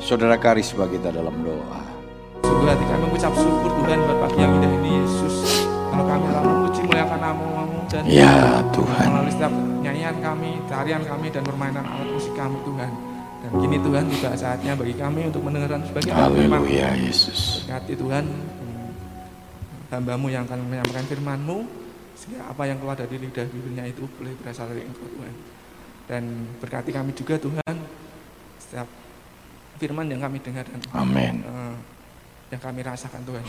Saudara Karisma kita dalam doa. Sungguh hati kami mengucap syukur Tuhan buat pagi yang indah ini Yesus. Kalau kami telah memuji muliakan namamu dan Ya Tuhan. melalui setiap nyanyian kami, tarian kami dan permainan alat musik kami Tuhan. Dan kini Tuhan juga saatnya bagi kami untuk mendengarkan sebagai firman. Haleluya Yesus. Berkati Tuhan hambamu yang akan menyampaikan firman-Mu sehingga apa yang keluar dari lidah bibirnya itu boleh berasal dari Engkau Tuhan. Dan berkati kami juga Tuhan setiap firman yang kami dengar dan Amin. eh, yang kami rasakan Tuhan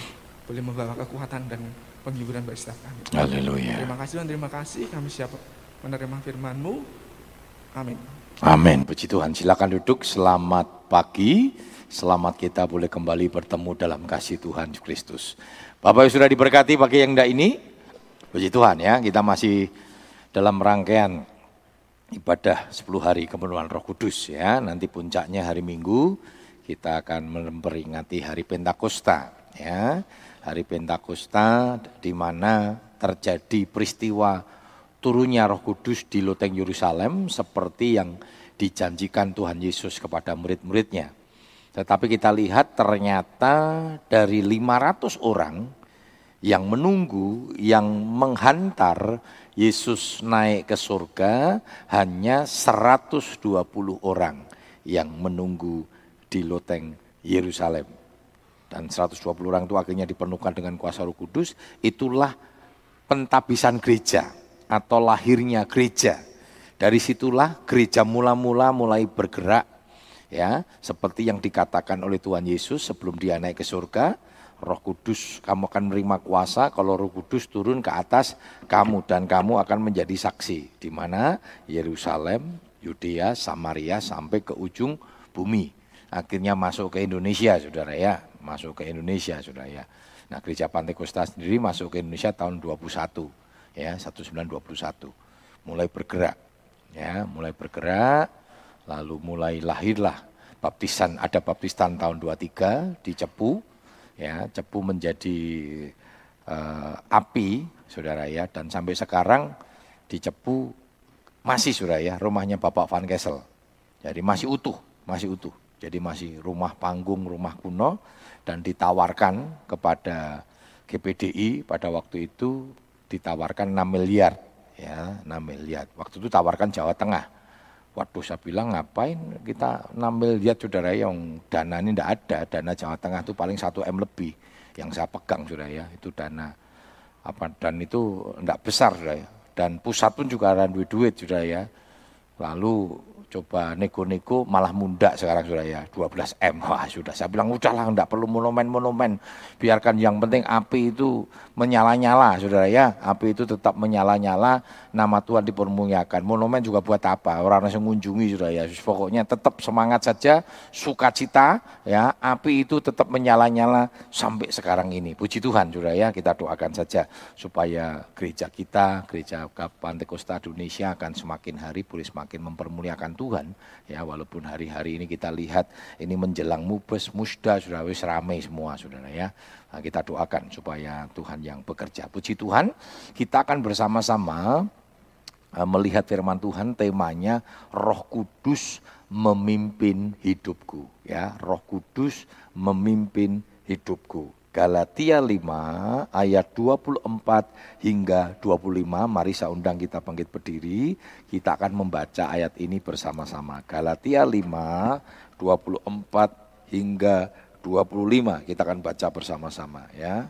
boleh membawa kekuatan dan penghiburan bagi setiap kami. Haleluya. Terima kasih Tuhan, terima kasih kami siap menerima firman-Mu. Amin. Amin. Puji Tuhan. Silakan duduk. Selamat pagi. Selamat kita boleh kembali bertemu dalam kasih Tuhan Yesus Kristus. Bapak Ibu sudah diberkati pagi yang indah ini. Puji Tuhan ya. Kita masih dalam rangkaian ibadah 10 hari kepenuhan Roh Kudus ya. Nanti puncaknya hari Minggu kita akan memperingati hari Pentakosta ya. Hari Pentakosta di mana terjadi peristiwa turunnya Roh Kudus di loteng Yerusalem seperti yang dijanjikan Tuhan Yesus kepada murid-muridnya. Tetapi kita lihat ternyata dari 500 orang yang menunggu, yang menghantar Yesus naik ke surga hanya 120 orang yang menunggu di loteng Yerusalem. Dan 120 orang itu akhirnya dipenuhkan dengan kuasa roh kudus, itulah pentabisan gereja atau lahirnya gereja. Dari situlah gereja mula-mula mulai bergerak ya, seperti yang dikatakan oleh Tuhan Yesus sebelum dia naik ke surga, Roh Kudus, kamu akan menerima kuasa kalau Roh Kudus turun ke atas kamu dan kamu akan menjadi saksi di mana Yerusalem, Yudea, Samaria sampai ke ujung bumi. Akhirnya masuk ke Indonesia, Saudara ya, masuk ke Indonesia, Saudara ya. Nah, gereja Pantai Kosta sendiri masuk ke Indonesia tahun 21 ya 1921 mulai bergerak ya mulai bergerak lalu mulai lahirlah baptisan ada baptisan tahun 23 di Cepu ya Cepu menjadi uh, api saudara ya. Dan sampai sekarang di Cepu masih saudara ya. Rumahnya Bapak Van Kessel. Jadi masih utuh masih utuh. Jadi masih rumah panggung rumah kuno. Dan ditawarkan kepada GPDI pada waktu itu ditawarkan 6 miliar ya 6 miliar. Waktu itu tawarkan Jawa Tengah waduh saya bilang ngapain kita 6 miliar saudara yang dana ini tidak ada. Dana Jawa Tengah itu paling 1 M lebih yang saya pegang saudara ya. Itu dana. Apa dan itu tidak besar ya. Dan pusat pun juga ada duit duit saudara ya. Lalu coba nego-nego malah munda sekarang sudah ya 12 M. Wah sudah. Saya bilang udahlah enggak perlu monumen-monumen biarkan yang penting api itu menyala-nyala saudara ya api itu tetap menyala-nyala. Nama Tuhan dipermuliakan. Monumen juga buat apa? Orang yang mengunjungi saudara ya pokoknya tetap semangat saja sukacita ya. Api itu tetap menyala-nyala sampai sekarang ini. Puji Tuhan saudara ya kita doakan saja supaya gereja kita gereja Pantai Kosta Indonesia akan semakin hari boleh semakin mempermuliakan Tuhan. Ya walaupun hari-hari ini kita lihat ini menjelang mubes musda sudah wis ramai semua saudara ya. Nah, kita doakan supaya Tuhan yang bekerja. Puji Tuhan kita akan bersama-sama uh, melihat firman Tuhan temanya Roh Kudus memimpin hidupku ya. Roh Kudus memimpin hidupku Galatia 5 ayat 24 hingga 25. Mari saya undang kita bangkit berdiri. Kita akan membaca ayat ini bersama-sama. Galatia 5 24 hingga 25. Kita akan baca bersama-sama ya.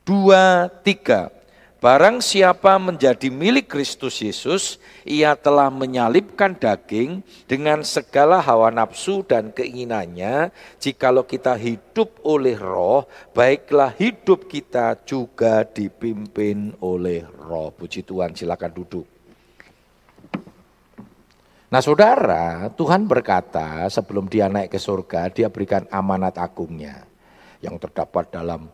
Dua, tiga. Barang siapa menjadi milik Kristus Yesus, ia telah menyalibkan daging dengan segala hawa nafsu dan keinginannya. Jikalau kita hidup oleh roh, baiklah hidup kita juga dipimpin oleh roh. Puji Tuhan, silakan duduk. Nah saudara, Tuhan berkata sebelum dia naik ke surga, dia berikan amanat agungnya. Yang terdapat dalam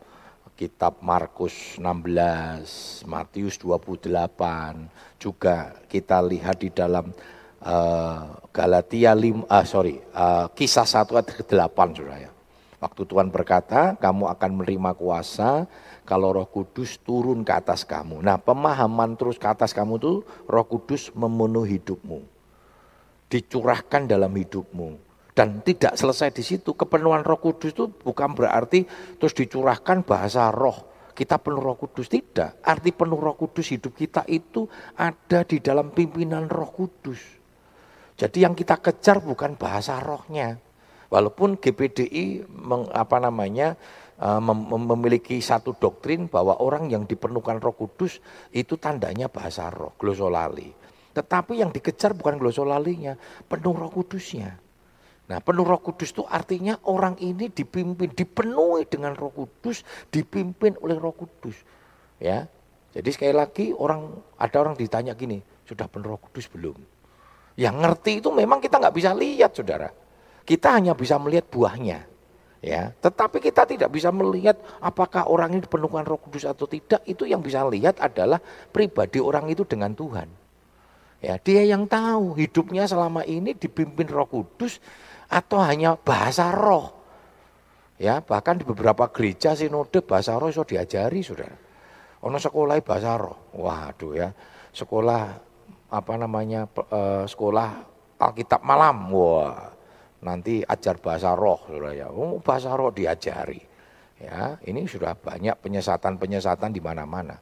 kitab Markus 16, Matius 28, juga kita lihat di dalam uh, Galatia 5, uh, sorry, uh, kisah 1 ayat ke-8 saudara ya. Waktu Tuhan berkata, kamu akan menerima kuasa kalau roh kudus turun ke atas kamu. Nah pemahaman terus ke atas kamu itu roh kudus memenuhi hidupmu. Dicurahkan dalam hidupmu. Dan tidak selesai di situ, kepenuhan roh kudus itu bukan berarti terus dicurahkan bahasa roh. Kita penuh roh kudus, tidak. Arti penuh roh kudus hidup kita itu ada di dalam pimpinan roh kudus. Jadi yang kita kejar bukan bahasa rohnya. Walaupun GPDI meng, apa namanya eh, memiliki satu doktrin bahwa orang yang dipenuhkan Roh Kudus itu tandanya bahasa roh, glosolali. Tetapi yang dikejar bukan glosolalinya, penuh Roh Kudusnya. Nah, penuh Roh Kudus itu artinya orang ini dipimpin, dipenuhi dengan Roh Kudus, dipimpin oleh Roh Kudus. Ya. Jadi sekali lagi orang ada orang ditanya gini, sudah penuh Roh Kudus belum? Yang ngerti itu memang kita nggak bisa lihat, saudara. Kita hanya bisa melihat buahnya. Ya, tetapi kita tidak bisa melihat apakah orang ini dipenuhkan Roh Kudus atau tidak. Itu yang bisa lihat adalah pribadi orang itu dengan Tuhan. Ya, dia yang tahu hidupnya selama ini dipimpin Roh Kudus atau hanya bahasa roh. Ya, bahkan di beberapa gereja sinode bahasa roh sudah diajari, sudah. Ono sekolah bahasa roh. Waduh ya. Sekolah apa namanya? Eh, sekolah Alkitab malam. Wah. Nanti ajar bahasa roh, sudah ya. Oh, bahasa roh diajari. Ya, ini sudah banyak penyesatan-penyesatan di mana-mana.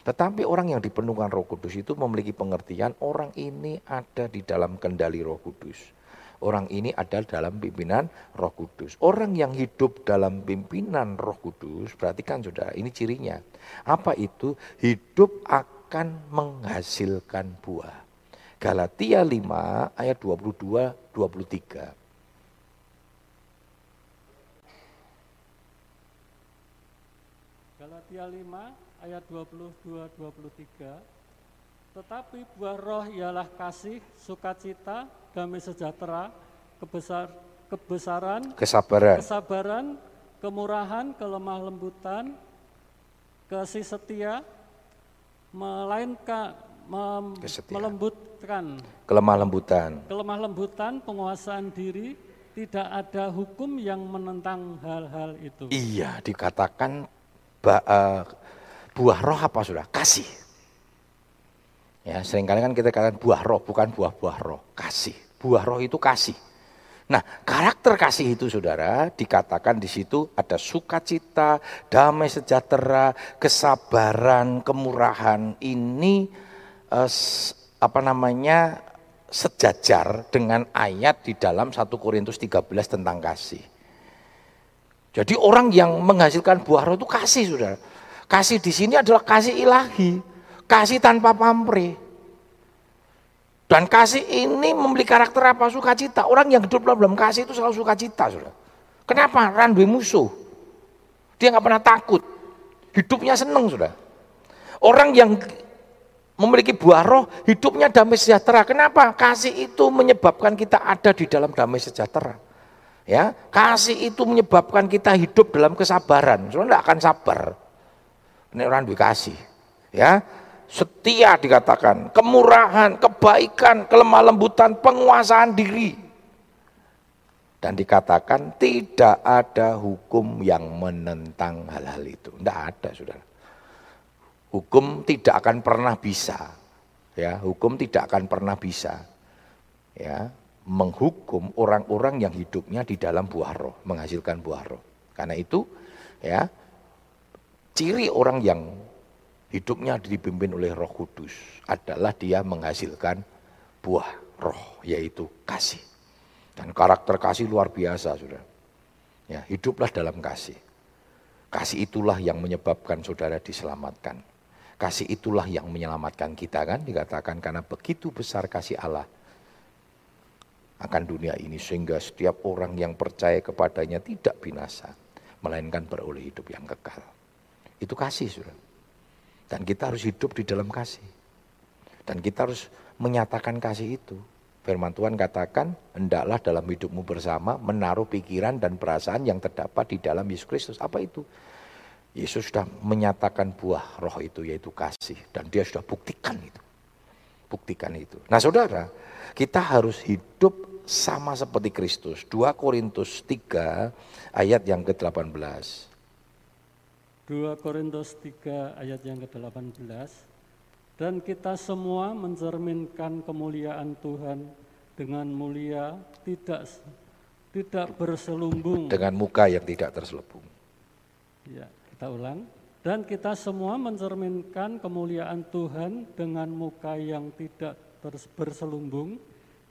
Tetapi orang yang dipenuhkan Roh Kudus itu memiliki pengertian orang ini ada di dalam kendali Roh Kudus orang ini ada dalam pimpinan Roh Kudus. Orang yang hidup dalam pimpinan Roh Kudus, perhatikan sudah, ini cirinya. Apa itu? Hidup akan menghasilkan buah. Galatia 5 ayat 22 23. Galatia 5 ayat 22 23 tetapi buah roh ialah kasih, sukacita, damai sejahtera, kebesar, kebesaran, kesabaran, kesabaran, kemurahan, kelemah lembutan, kasih setia, melainkan mem, melembutkan, kelemah lembutan, kelemah lembutan, penguasaan diri, tidak ada hukum yang menentang hal-hal itu. Iya, dikatakan uh, buah roh apa sudah? Kasih. Ya, sering kali kan kita katakan buah roh, bukan buah-buah roh, kasih. Buah roh itu kasih. Nah, karakter kasih itu saudara dikatakan di situ ada sukacita, damai sejahtera, kesabaran, kemurahan. Ini eh, apa namanya sejajar dengan ayat di dalam 1 Korintus 13 tentang kasih. Jadi orang yang menghasilkan buah roh itu kasih saudara. Kasih di sini adalah kasih ilahi. Kasih tanpa pamrih. Dan kasih ini memiliki karakter apa? Sukacita. Orang yang hidup dalam kasih itu selalu sukacita. Sudah. Kenapa? Randu musuh. Dia nggak pernah takut. Hidupnya senang sudah. Orang yang memiliki buah roh, hidupnya damai sejahtera. Kenapa? Kasih itu menyebabkan kita ada di dalam damai sejahtera. Ya, kasih itu menyebabkan kita hidup dalam kesabaran. Soalnya tidak akan sabar. Ini orang dikasih. Ya, setia dikatakan, kemurahan, kebaikan, kelemah lembutan, penguasaan diri. Dan dikatakan tidak ada hukum yang menentang hal-hal itu. Tidak ada, saudara. Hukum tidak akan pernah bisa. Ya, hukum tidak akan pernah bisa. Ya, menghukum orang-orang yang hidupnya di dalam buah roh, menghasilkan buah roh. Karena itu, ya, ciri orang yang hidupnya dipimpin oleh Roh Kudus adalah dia menghasilkan buah roh yaitu kasih. Dan karakter kasih luar biasa, Saudara. Ya, hiduplah dalam kasih. Kasih itulah yang menyebabkan saudara diselamatkan. Kasih itulah yang menyelamatkan kita kan dikatakan karena begitu besar kasih Allah akan dunia ini sehingga setiap orang yang percaya kepadanya tidak binasa melainkan beroleh hidup yang kekal. Itu kasih, Saudara. Dan kita harus hidup di dalam kasih. Dan kita harus menyatakan kasih itu. Firman Tuhan katakan, hendaklah dalam hidupmu bersama menaruh pikiran dan perasaan yang terdapat di dalam Yesus Kristus. Apa itu? Yesus sudah menyatakan buah roh itu yaitu kasih. Dan dia sudah buktikan itu. Buktikan itu. Nah saudara, kita harus hidup sama seperti Kristus. 2 Korintus 3 ayat yang ke-18. 2 Korintus 3 ayat yang ke-18 dan kita semua mencerminkan kemuliaan Tuhan dengan mulia tidak tidak berselubung. Dengan muka yang tidak terselubung. Ya, kita ulang. Dan kita semua mencerminkan kemuliaan Tuhan dengan muka yang tidak berselubung.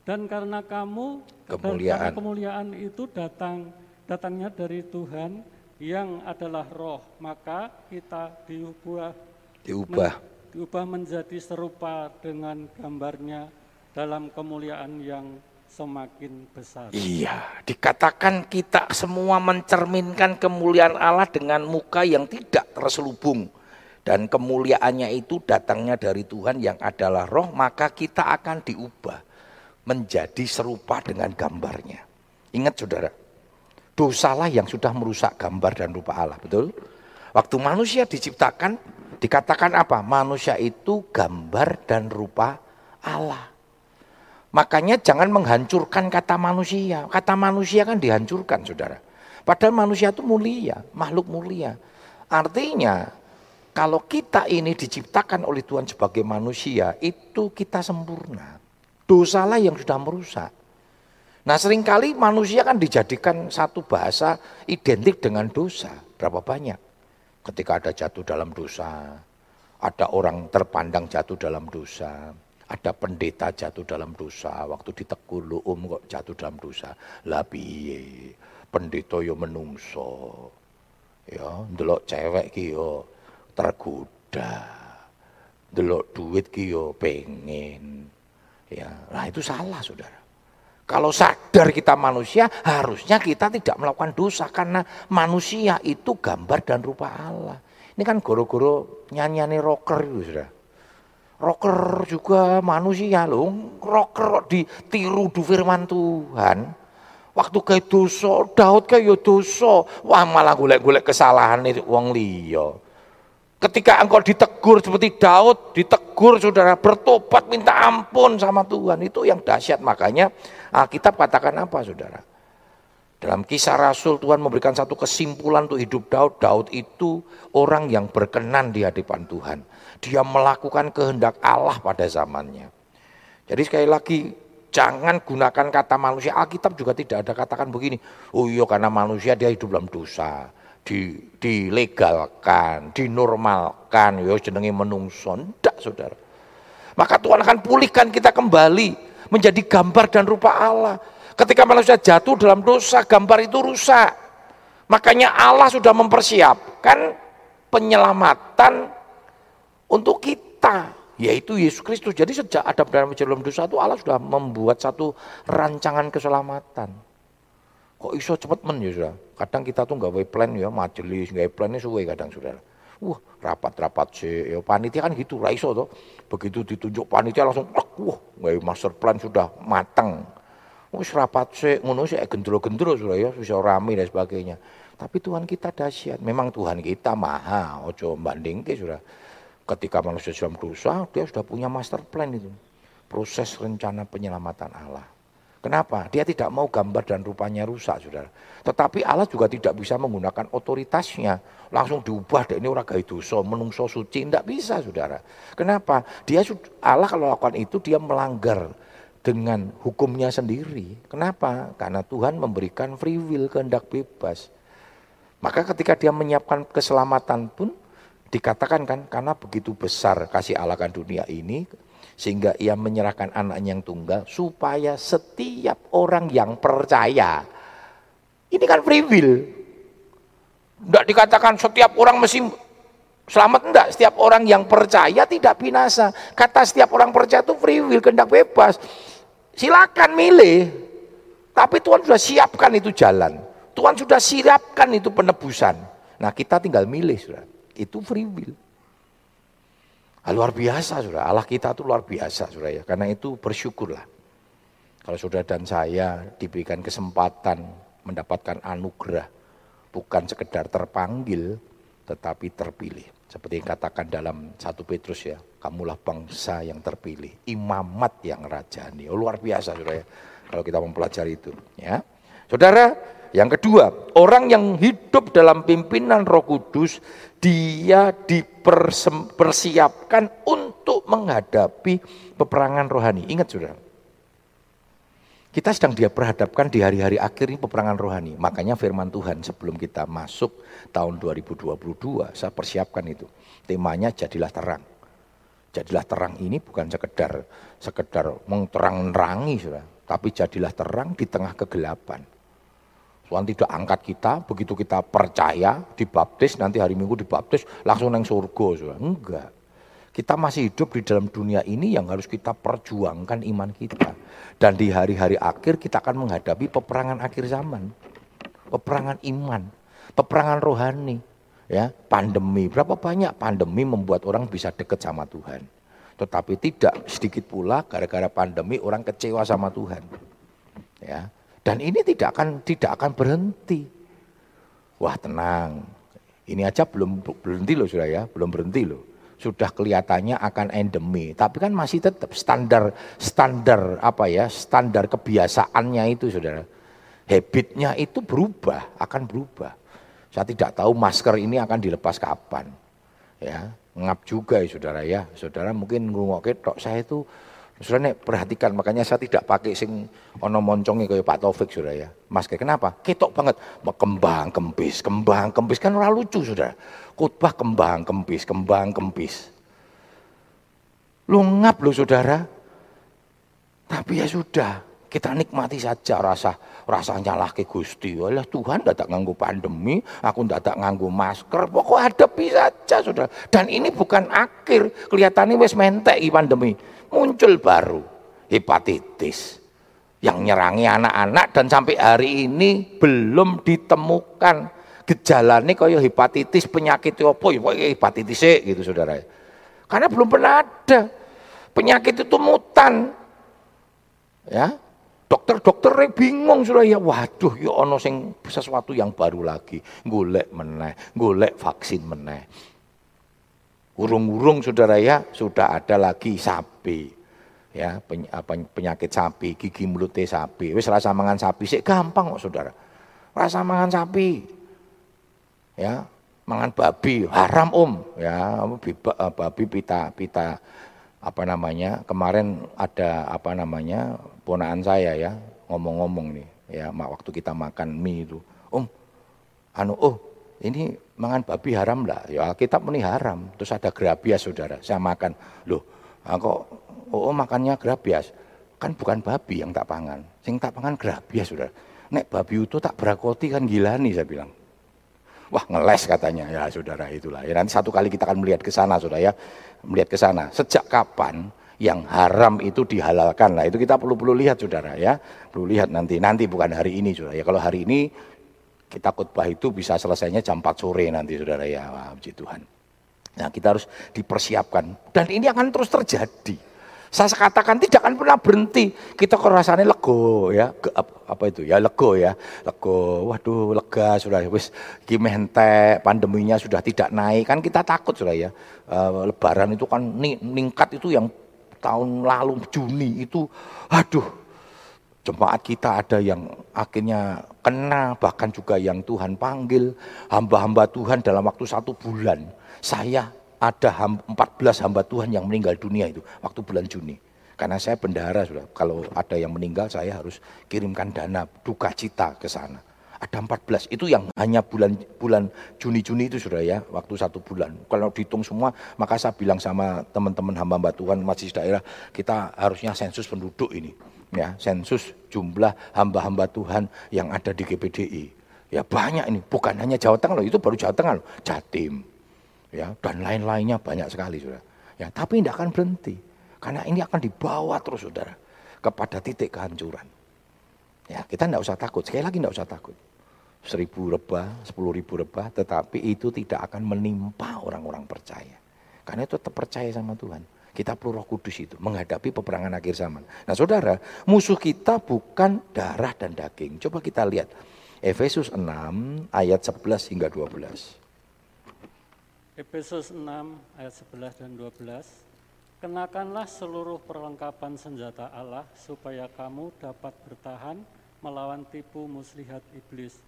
Dan karena kamu kemuliaan. Dan karena kemuliaan itu datang datangnya dari Tuhan yang adalah roh, maka kita diubah diubah men, diubah menjadi serupa dengan gambarnya dalam kemuliaan yang semakin besar. Iya, dikatakan kita semua mencerminkan kemuliaan Allah dengan muka yang tidak terselubung dan kemuliaannya itu datangnya dari Tuhan yang adalah roh, maka kita akan diubah menjadi serupa dengan gambarnya. Ingat saudara, dosalah yang sudah merusak gambar dan rupa Allah, betul? Waktu manusia diciptakan, dikatakan apa? Manusia itu gambar dan rupa Allah. Makanya jangan menghancurkan kata manusia. Kata manusia kan dihancurkan, saudara. Padahal manusia itu mulia, makhluk mulia. Artinya, kalau kita ini diciptakan oleh Tuhan sebagai manusia, itu kita sempurna. Dosalah yang sudah merusak. Nah sering kali manusia kan dijadikan satu bahasa identik dengan dosa. Berapa banyak? Ketika ada jatuh dalam dosa, ada orang terpandang jatuh dalam dosa, ada pendeta jatuh dalam dosa, waktu ditegur lu um kok jatuh dalam dosa. Lah piye? Pendeta yo menungso. Ya, ndelok cewek ki yo tergoda. Ndelok duit ki yo pengen. Ya, nah itu salah Saudara. Kalau sadar kita manusia, harusnya kita tidak melakukan dosa karena manusia itu gambar dan rupa Allah. Ini kan goro-goro nyanyiane rocker itu sudah. Rocker juga manusia loh, rocker ditiru du firman Tuhan. Waktu kayak dosa, Daud kayak dosa, wah malah golek-golek kesalahan itu wong liya. Ketika engkau ditegur seperti Daud, ditegur saudara bertobat minta ampun sama Tuhan. Itu yang dahsyat. Makanya Alkitab katakan apa saudara? Dalam kisah Rasul Tuhan memberikan satu kesimpulan untuk hidup Daud. Daud itu orang yang berkenan di hadapan Tuhan. Dia melakukan kehendak Allah pada zamannya. Jadi sekali lagi jangan gunakan kata manusia. Alkitab juga tidak ada katakan begini. Oh iya karena manusia dia hidup dalam dosa di, dilegalkan, dinormalkan, ya jenenge menungso, ndak Saudara. Maka Tuhan akan pulihkan kita kembali menjadi gambar dan rupa Allah. Ketika manusia jatuh dalam dosa, gambar itu rusak. Makanya Allah sudah mempersiapkan penyelamatan untuk kita, yaitu Yesus Kristus. Jadi sejak Adam dan dalam dosa itu Allah sudah membuat satu rancangan keselamatan. Kok iso cepet men ya sudah. Kadang kita tuh nggak plan ya majelis, nggak plan suwe kadang sudah. Wah rapat-rapat sih, ya panitia kan gitu, raiso tuh. Begitu ditunjuk panitia langsung, wah nggak master plan sudah matang. Wah rapat sih, ngono sih gendro-gendro sudah ya, sudah rame dan sebagainya. Tapi Tuhan kita dahsyat, memang Tuhan kita maha, ojo banding ke sudah. Ketika manusia dalam dosa, dia sudah punya master plan itu. Proses rencana penyelamatan Allah. Kenapa? Dia tidak mau gambar dan rupanya rusak, saudara. Tetapi Allah juga tidak bisa menggunakan otoritasnya. Langsung diubah, deh, ini orang gaya dosa, menungso suci. Tidak bisa, saudara. Kenapa? Dia Allah kalau lakukan itu, dia melanggar dengan hukumnya sendiri. Kenapa? Karena Tuhan memberikan free will, kehendak bebas. Maka ketika dia menyiapkan keselamatan pun, dikatakan kan, karena begitu besar kasih Allah kan dunia ini, sehingga ia menyerahkan anaknya yang tunggal supaya setiap orang yang percaya. Ini kan free will. Tidak dikatakan setiap orang mesti selamat enggak. Setiap orang yang percaya tidak binasa. Kata setiap orang percaya itu free will, kehendak bebas. Silakan milih. Tapi Tuhan sudah siapkan itu jalan. Tuhan sudah siapkan itu penebusan. Nah kita tinggal milih sudah. Itu free will. Ah, luar biasa sudah, Allah kita itu luar biasa sudah ya. Karena itu bersyukurlah. Kalau sudah dan saya diberikan kesempatan mendapatkan anugerah. Bukan sekedar terpanggil, tetapi terpilih. Seperti yang katakan dalam satu Petrus ya, kamulah bangsa yang terpilih, imamat yang rajani. Oh, luar biasa sudah ya, kalau kita mempelajari itu. Ya, Saudara, yang kedua, orang yang hidup dalam pimpinan Roh Kudus, dia dipersiapkan untuk menghadapi peperangan rohani. Ingat sudah. Kita sedang dia perhadapkan di hari-hari akhir ini peperangan rohani. Makanya firman Tuhan sebelum kita masuk tahun 2022, saya persiapkan itu. Temanya jadilah terang. Jadilah terang ini bukan sekedar sekedar mengterang-nerangi, tapi jadilah terang di tengah kegelapan. Tuhan tidak angkat kita, begitu kita percaya, dibaptis, nanti hari Minggu dibaptis, langsung neng surga. Enggak. Kita masih hidup di dalam dunia ini yang harus kita perjuangkan iman kita. Dan di hari-hari akhir kita akan menghadapi peperangan akhir zaman. Peperangan iman, peperangan rohani, ya, pandemi. Berapa banyak pandemi membuat orang bisa dekat sama Tuhan. Tetapi tidak sedikit pula gara-gara pandemi orang kecewa sama Tuhan. Ya. Dan ini tidak akan tidak akan berhenti. Wah, tenang. Ini aja belum berhenti loh sudah ya, belum berhenti loh sudah kelihatannya akan endemi, tapi kan masih tetap standar standar apa ya standar kebiasaannya itu saudara, habitnya itu berubah akan berubah. Saya tidak tahu masker ini akan dilepas kapan, ya ngap juga ya saudara ya, saudara mungkin ngomong tok saya itu Saudara nek perhatikan makanya saya tidak pakai sing ono moncongi kayak Pak Taufik saudara ya. Masker kenapa? Ketok banget kembang kempis, kembang kempis kan ora lucu saudara. Khotbah kembang kempis, kembang kempis. Lu ngap lu saudara. Tapi ya sudah, kita nikmati saja rasa rasanya lah ke Gusti. Oleh Tuhan tidak nganggu pandemi, aku tidak nganggu masker. Pokok hadapi saja saudara. Dan ini bukan akhir, kelihatannya wes mentek pandemi muncul baru hepatitis yang nyerangi anak-anak dan sampai hari ini belum ditemukan. Gejalanya kayak hepatitis penyakit apa? Ya hepatitis C gitu saudara. Karena belum pernah ada penyakit itu mutan. Ya dokter-dokter bingung sudah ya waduh ya ono sing sesuatu yang baru lagi. Golek meneh golek vaksin meneh Urung-urung saudara ya sudah ada lagi sapi. Ya, penyakit sapi, gigi mulutnya sapi. Wis rasa mangan sapi sih gampang kok saudara. Rasa mangan sapi. Ya, mangan babi haram om ya eh, babi pita pita apa namanya kemarin ada apa namanya ponaan saya ya ngomong-ngomong nih ya waktu kita makan mie itu om anu oh ini mangan babi haram lah. Ya Alkitab ini haram. Terus ada grabias saudara. Saya makan. Loh, ah, kok oh, oh makannya grabias? Kan bukan babi yang tak pangan. Sing tak pangan grabias saudara. Nek babi itu tak berakoti kan gila nih saya bilang. Wah ngeles katanya. Ya saudara itulah. Ya nanti satu kali kita akan melihat ke sana saudara ya. Melihat ke sana. Sejak kapan yang haram itu dihalalkan lah itu kita perlu perlu lihat saudara ya perlu lihat nanti nanti bukan hari ini saudara ya kalau hari ini kita khotbah itu bisa selesainya jam 4 sore nanti saudara ya, puji Tuhan. Nah kita harus dipersiapkan dan ini akan terus terjadi. Saya katakan tidak akan pernah berhenti. Kita kok rasanya lego ya, apa itu ya lego ya, lego. Waduh lega sudah wis kimente pandeminya sudah tidak naik kan kita takut sudah ya. Uh, lebaran itu kan ningkat itu yang tahun lalu Juni itu, aduh Jemaat kita ada yang akhirnya kena, bahkan juga yang Tuhan panggil, hamba-hamba Tuhan dalam waktu satu bulan. Saya ada 14 hamba Tuhan yang meninggal dunia itu, waktu bulan Juni. Karena saya bendahara sudah, kalau ada yang meninggal saya harus kirimkan dana duka cita ke sana. Ada 14, itu yang hanya bulan bulan Juni-Juni itu sudah ya, waktu satu bulan. Kalau dihitung semua, maka saya bilang sama teman-teman hamba-hamba Tuhan, masjid daerah, kita harusnya sensus penduduk ini ya sensus jumlah hamba-hamba Tuhan yang ada di GPDI. Ya banyak ini, bukan hanya Jawa Tengah loh, itu baru Jawa Tengah loh, Jatim. Ya, dan lain-lainnya banyak sekali Saudara. Ya, tapi tidak akan berhenti. Karena ini akan dibawa terus Saudara kepada titik kehancuran. Ya, kita tidak usah takut, sekali lagi tidak usah takut. Seribu rebah, sepuluh ribu rebah, tetapi itu tidak akan menimpa orang-orang percaya. Karena itu tetap percaya sama Tuhan. Kita perlu roh kudus itu menghadapi peperangan akhir zaman. Nah saudara, musuh kita bukan darah dan daging. Coba kita lihat. Efesus 6 ayat 11 hingga 12. Efesus 6 ayat 11 dan 12. Kenakanlah seluruh perlengkapan senjata Allah supaya kamu dapat bertahan melawan tipu muslihat iblis.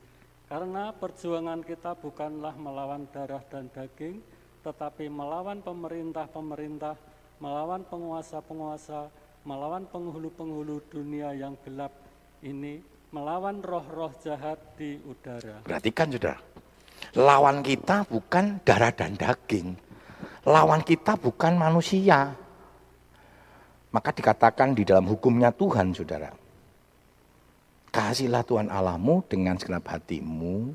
Karena perjuangan kita bukanlah melawan darah dan daging, tetapi melawan pemerintah-pemerintah melawan penguasa-penguasa, melawan penghulu-penghulu dunia yang gelap ini melawan roh-roh jahat di udara. Perhatikan saudara, lawan kita bukan darah dan daging. Lawan kita bukan manusia. Maka dikatakan di dalam hukumnya Tuhan saudara. Kasihlah Tuhan Allahmu dengan segenap hatimu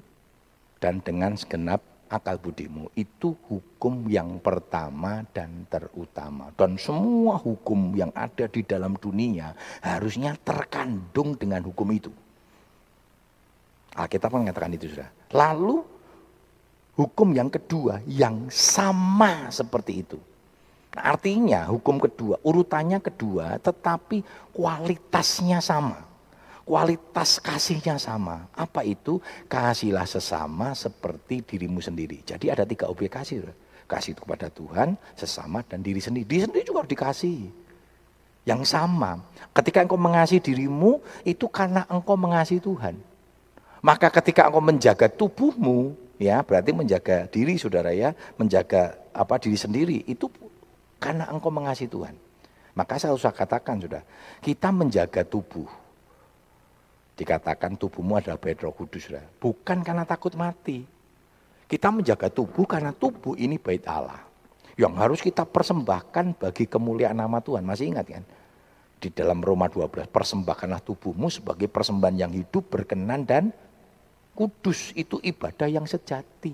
dan dengan segenap akal budimu. Itu hukum yang pertama dan terutama. Dan semua hukum yang ada di dalam dunia harusnya terkandung dengan hukum itu. Alkitab mengatakan itu sudah. Lalu hukum yang kedua yang sama seperti itu. Artinya hukum kedua, urutannya kedua tetapi kualitasnya sama. Kualitas kasihnya sama. Apa itu? Kasihlah sesama seperti dirimu sendiri. Jadi ada tiga objek kasih. Kasih itu kepada Tuhan, sesama, dan diri sendiri. Diri sendiri juga harus dikasih. Yang sama. Ketika engkau mengasihi dirimu, itu karena engkau mengasihi Tuhan. Maka ketika engkau menjaga tubuhmu, ya berarti menjaga diri saudara ya, menjaga apa diri sendiri itu karena engkau mengasihi Tuhan. Maka saya usah katakan sudah, kita menjaga tubuh. Dikatakan tubuhmu adalah bait Roh Kudus, bukan karena takut mati. Kita menjaga tubuh karena tubuh ini bait Allah. Yang harus kita persembahkan bagi kemuliaan nama Tuhan. Masih ingat kan? Di dalam Roma 12, persembahkanlah tubuhmu sebagai persembahan yang hidup, berkenan dan kudus itu ibadah yang sejati.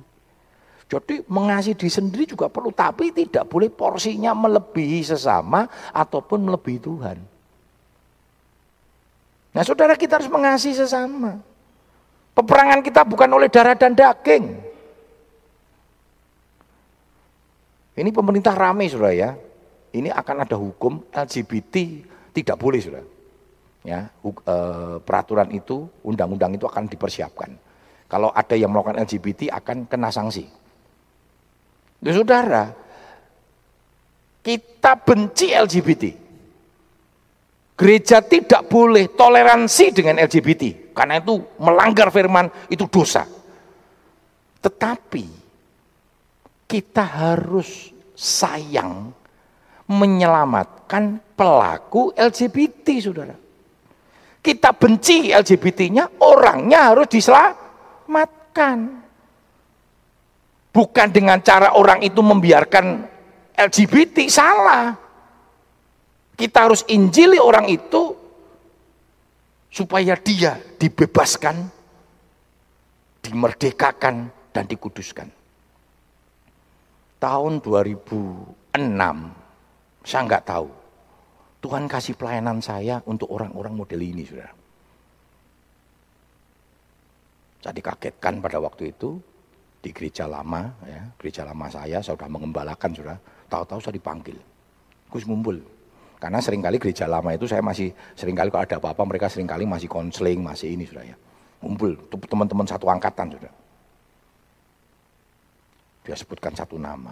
Jadi mengasihi diri sendiri juga perlu, tapi tidak boleh porsinya melebihi sesama ataupun melebihi Tuhan. Nah saudara kita harus mengasihi sesama. Peperangan kita bukan oleh darah dan daging. Ini pemerintah ramai saudara ya. Ini akan ada hukum LGBT tidak boleh saudara. Ya, eh, peraturan itu, undang-undang itu akan dipersiapkan. Kalau ada yang melakukan LGBT akan kena sanksi. Ya saudara, kita benci LGBT. Gereja tidak boleh toleransi dengan LGBT. Karena itu melanggar firman, itu dosa. Tetapi kita harus sayang menyelamatkan pelaku LGBT, saudara. Kita benci LGBT-nya, orangnya harus diselamatkan selamatkan. Bukan dengan cara orang itu membiarkan LGBT, salah. Kita harus injili orang itu supaya dia dibebaskan, dimerdekakan, dan dikuduskan. Tahun 2006, saya nggak tahu. Tuhan kasih pelayanan saya untuk orang-orang model ini, saudara. Saya dikagetkan pada waktu itu di gereja lama, ya, gereja lama saya, saya sudah mengembalakan sudah. Tahu-tahu saya dipanggil, Gus ngumpul. Karena sering kali gereja lama itu saya masih sering kali kalau ada apa-apa mereka sering kali masih konseling, masih ini sudah ya. Ngumpul, teman-teman satu angkatan sudah. Dia sebutkan satu nama.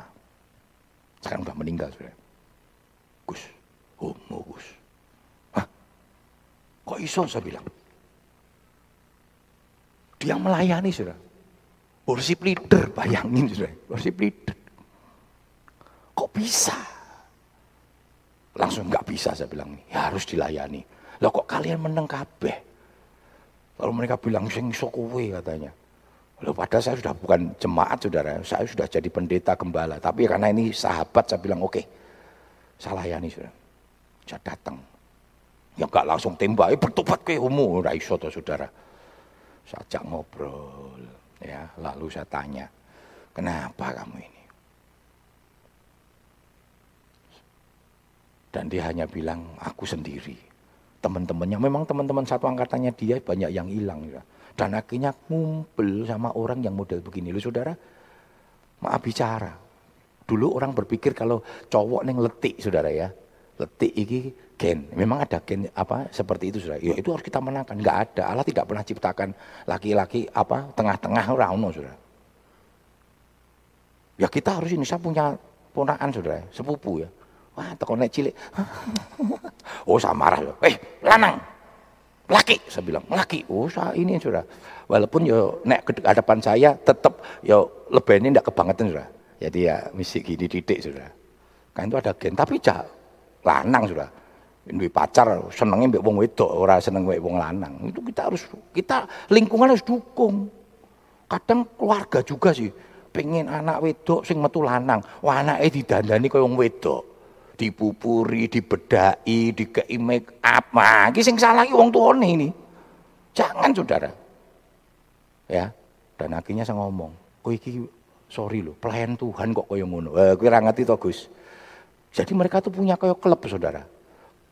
Sekarang sudah meninggal sudah. Gus, homo Gus. Hah? Kok iso saya bilang? Dia melayani sudah. Worship leader, bayangin sudah. Worship leader. Kok bisa? Langsung nggak bisa saya bilang, ya harus dilayani. Lah kok kalian menang kabeh? Lalu mereka bilang, sing sokowe katanya. Lalu padahal saya sudah bukan jemaat saudara, saya sudah jadi pendeta gembala. Tapi karena ini sahabat saya bilang oke, okay, saya layani saudara. Saya datang. Ya enggak langsung tembak, eh, bertobat ke homo, raiso saudara. Saya ajak ngobrol, ya. Lalu saya tanya, kenapa kamu ini? Dan dia hanya bilang, aku sendiri. Teman-temannya, memang teman-teman satu angkatannya dia banyak yang hilang. Ya. Dan akhirnya ngumpul sama orang yang model begini. Lu saudara, maaf bicara. Dulu orang berpikir kalau cowok neng letik saudara ya. Letik ini gen. Memang ada gen apa seperti itu sudah. Ya itu harus kita menangkan. Enggak ada. Allah tidak pernah ciptakan laki-laki apa tengah-tengah rauno sudah. Ya kita harus ini. Saya punya ponakan sudah, sepupu ya. Wah, teko nek cilik. oh, saya marah loh. Eh, lanang. Laki, saya bilang, laki. Oh, saya ini sudah. Walaupun yo nek ke hadapan saya tetap yo lebih ini tidak kebangetan sudah. Jadi ya misi gini titik sudah. Kan itu ada gen, tapi cak lanang sudah Ini pacar senengnya mbek wong wedok, ora seneng mbek wong lanang. Itu kita harus kita lingkungan harus dukung. Kadang keluarga juga sih pengen anak wedok sing metu lanang. Wah anake didandani kaya wong wedok. Dipupuri, dibedai, dikei make up. Nah, iki sing salah iki wong tuane ini. Jangan saudara. Ya. Dan akhirnya saya ngomong, "Kowe iki sorry loh, pelayan Tuhan kok kaya ngono." Eh, kowe ngerti to, Gus. Jadi mereka tuh punya kaya klub, Saudara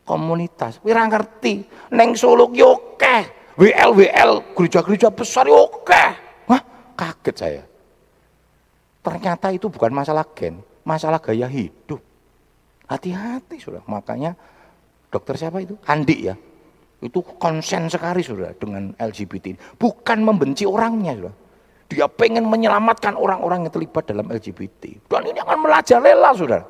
komunitas. Wira ngerti, neng Solo ki oke. WL WL gereja-gereja besar oke. Wah, kaget saya. Ternyata itu bukan masalah gen, masalah gaya hidup. Hati-hati sudah. Makanya dokter siapa itu? Andi ya. Itu konsen sekali sudah dengan LGBT. Bukan membenci orangnya sudah. Dia pengen menyelamatkan orang-orang yang terlibat dalam LGBT. Dan ini akan merajalela sudah.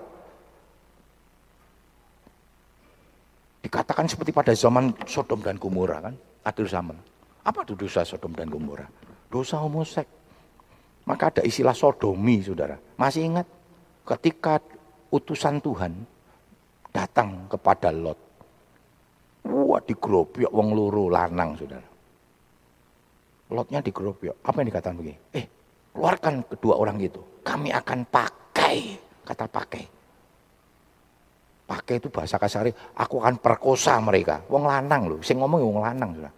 Dikatakan seperti pada zaman Sodom dan Gomora kan, akhir zaman. Apa itu dosa Sodom dan Gomora? Dosa homosek. Maka ada istilah sodomi, saudara. Masih ingat ketika utusan Tuhan datang kepada Lot. Wah digrobyok wong loro lanang, saudara. Lotnya digrobyok. Apa yang dikatakan begini? Eh, keluarkan kedua orang itu. Kami akan pakai, kata pakai pakai itu bahasa kasar aku akan perkosa mereka wong lanang loh saya ngomong wong lanang sudah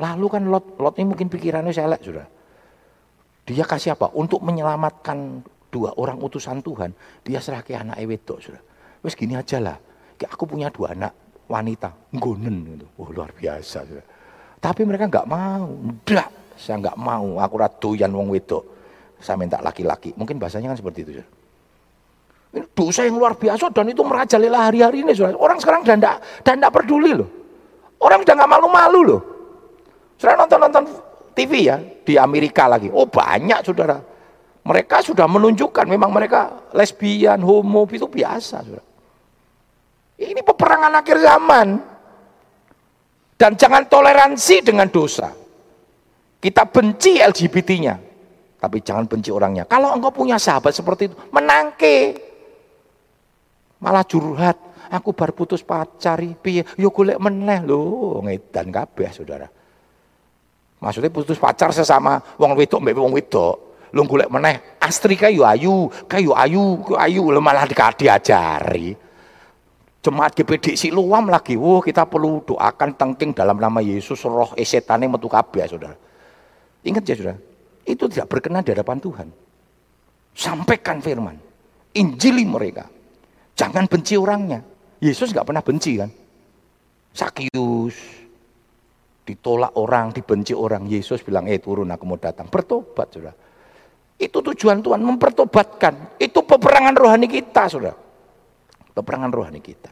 lalu kan lot lot ini mungkin pikirannya selek sudah dia kasih apa untuk menyelamatkan dua orang utusan Tuhan dia serah ke anak wedok sudah wes gini aja lah aku punya dua anak wanita gonen gitu oh luar biasa sudah tapi mereka nggak mau ndak saya nggak mau aku ratuyan wong wedok saya minta laki-laki mungkin bahasanya kan seperti itu sudah ini dosa yang luar biasa dan itu merajalela hari-hari ini. Saudara. Orang sekarang dan tidak dan tidak peduli loh. Orang sudah nggak malu-malu loh. Saudara nonton-nonton TV ya di Amerika lagi. Oh banyak saudara. Mereka sudah menunjukkan memang mereka lesbian, homo itu biasa. Saudara. Ini peperangan akhir zaman. Dan jangan toleransi dengan dosa. Kita benci LGBT-nya. Tapi jangan benci orangnya. Kalau engkau punya sahabat seperti itu, menangke malah curhat aku baru putus pacar piye yo golek meneh lho ngedan kabeh saudara maksudnya putus pacar sesama wong wedok mbek wong wedok lu golek meneh astri kayu ayu kayu ayu ayu lu malah diajari jemaat GPD si luam lagi wow kita perlu doakan tengking dalam nama Yesus roh esetane metu kabeh saudara ingat ya saudara itu tidak berkenan di hadapan Tuhan sampaikan firman injili mereka Jangan benci orangnya. Yesus nggak pernah benci kan. Sakius ditolak orang, dibenci orang. Yesus bilang, eh turun aku mau datang. Bertobat sudah. Itu tujuan Tuhan mempertobatkan. Itu peperangan rohani kita sudah. Peperangan rohani kita.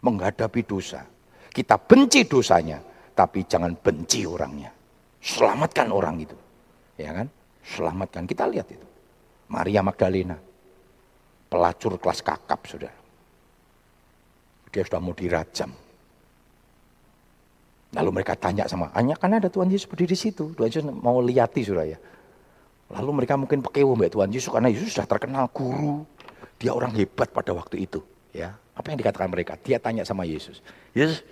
Menghadapi dosa. Kita benci dosanya. Tapi jangan benci orangnya. Selamatkan orang itu. Ya kan? Selamatkan. Kita lihat itu. Maria Magdalena pelacur kelas kakap, sudah. Dia sudah mau dirajam. Lalu mereka tanya sama, hanya karena ada Tuhan Yesus berdiri di situ. Tuhan Yesus mau lihati sudah ya. Lalu mereka mungkin pakai mbak Tuhan Yesus karena Yesus sudah terkenal guru. Dia orang hebat pada waktu itu. Ya, apa yang dikatakan mereka? Dia tanya sama Yesus, Yesus,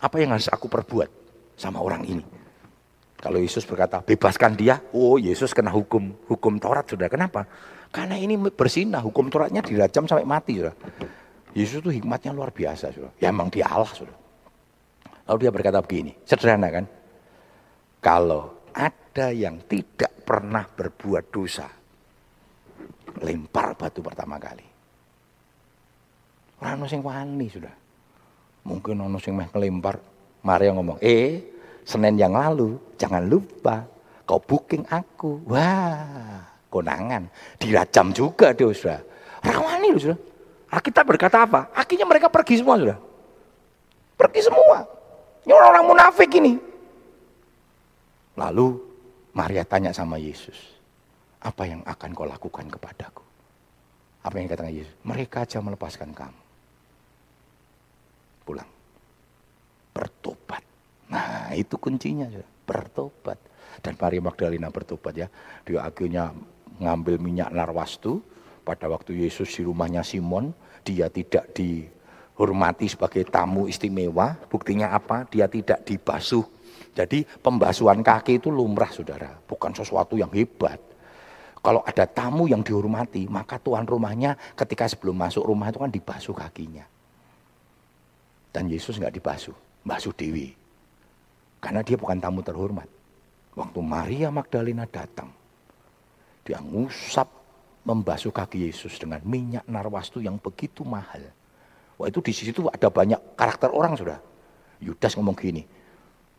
apa yang harus aku perbuat sama orang ini? Kalau Yesus berkata, bebaskan dia. Oh, Yesus kena hukum hukum Taurat sudah. Kenapa? Karena ini bersinah, hukum Tauratnya dirajam sampai mati. Sudah. Yesus itu hikmatnya luar biasa. Sudah. Ya emang dia Allah. Sudah. Lalu dia berkata begini, sederhana kan? Kalau ada yang tidak pernah berbuat dosa, lempar batu pertama kali. Orang sing wani sudah. Mungkin ono sing meh ngelempar, Maria ngomong, "Eh, Senin yang lalu jangan lupa kau booking aku." Wah, konangan. Dirajam juga dia sudah. Rawani loh sudah. Kita berkata apa? Akhirnya mereka pergi semua sudah. Pergi semua. Ini orang-orang munafik ini. Lalu Maria tanya sama Yesus. Apa yang akan kau lakukan kepadaku? Apa yang dikatakan Yesus? Mereka aja melepaskan kamu. Pulang. Bertobat. Nah itu kuncinya. Bertobat. Dan Maria Magdalena bertobat ya. Dia akhirnya ngambil minyak narwastu pada waktu Yesus di rumahnya Simon dia tidak di dihormati sebagai tamu istimewa. Buktinya apa? Dia tidak dibasuh. Jadi pembasuhan kaki itu lumrah saudara, bukan sesuatu yang hebat. Kalau ada tamu yang dihormati, maka tuan rumahnya ketika sebelum masuk rumah itu kan dibasuh kakinya. Dan Yesus nggak dibasuh, basuh Dewi. Karena dia bukan tamu terhormat. Waktu Maria Magdalena datang, dia ngusap membasuh kaki Yesus dengan minyak narwastu yang begitu mahal. Wah itu di situ ada banyak karakter orang sudah. Yudas ngomong gini,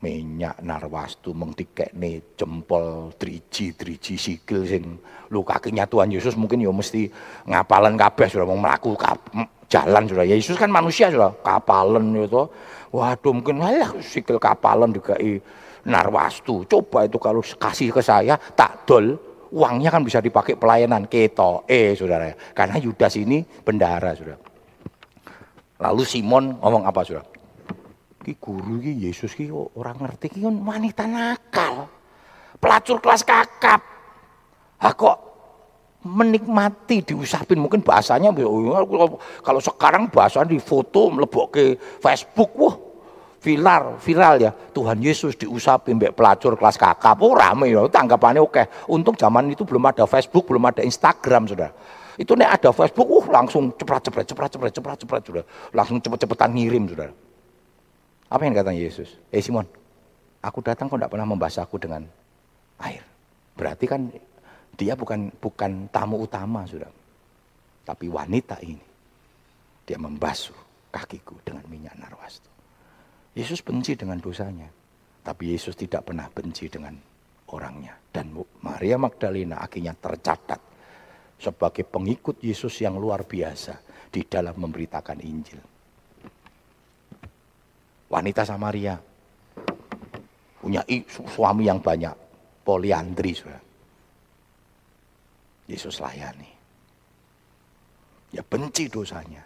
minyak narwastu nih jempol driji driji sikil sing lu kakinya Tuhan Yesus mungkin ya mesti ngapalan kabeh sudah mau melaku jalan sudah. Yesus kan manusia sudah. Kapalan itu waduh mungkin lah sikil kapalan juga narwastu. Coba itu kalau kasih ke saya tak dol uangnya kan bisa dipakai pelayanan keto eh saudara. Karena Yudas ini bendara sudah. Lalu Simon ngomong apa sudah Ki guru ki Yesus ki orang ngerti. Ki kan wanita nakal. Pelacur kelas kakap. Ha kok menikmati diusapin? Mungkin bahasanya kalau sekarang bahasa di foto melebok ke Facebook. Wah viral viral ya. Tuhan Yesus diusapin mbak pelacur kelas kakap. Oh rame ya. Tanggapannya oke untung zaman itu belum ada Facebook belum ada Instagram sudah itu nih ada Facebook uh langsung cepet cepet cepet cepet cepet cepet sudah langsung cepet cepetan ngirim sudah apa yang kata Yesus? Eh Simon, aku datang kok tidak pernah membasahku dengan air. Berarti kan dia bukan bukan tamu utama sudah. Tapi wanita ini dia membasuh kakiku dengan minyak narwastu. Yesus benci dengan dosanya. Tapi Yesus tidak pernah benci dengan orangnya. Dan Maria Magdalena akhirnya tercatat sebagai pengikut Yesus yang luar biasa di dalam memberitakan Injil wanita Samaria. Punya suami yang banyak, poliandri sudah. Yesus layani. Ya benci dosanya,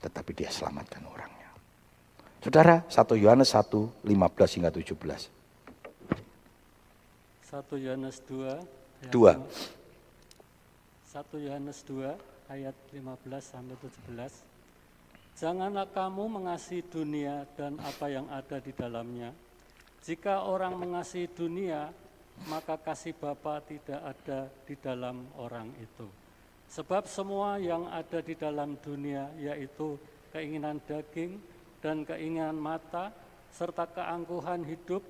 tetapi dia selamatkan orangnya. Saudara, 1 Yohanes 1, 15 hingga 17. 1 Yohanes 2. 2. 1 Yohanes 2 ayat 15 sampai 17. Janganlah kamu mengasihi dunia dan apa yang ada di dalamnya. Jika orang mengasihi dunia, maka kasih Bapa tidak ada di dalam orang itu. Sebab semua yang ada di dalam dunia yaitu keinginan daging dan keinginan mata serta keangkuhan hidup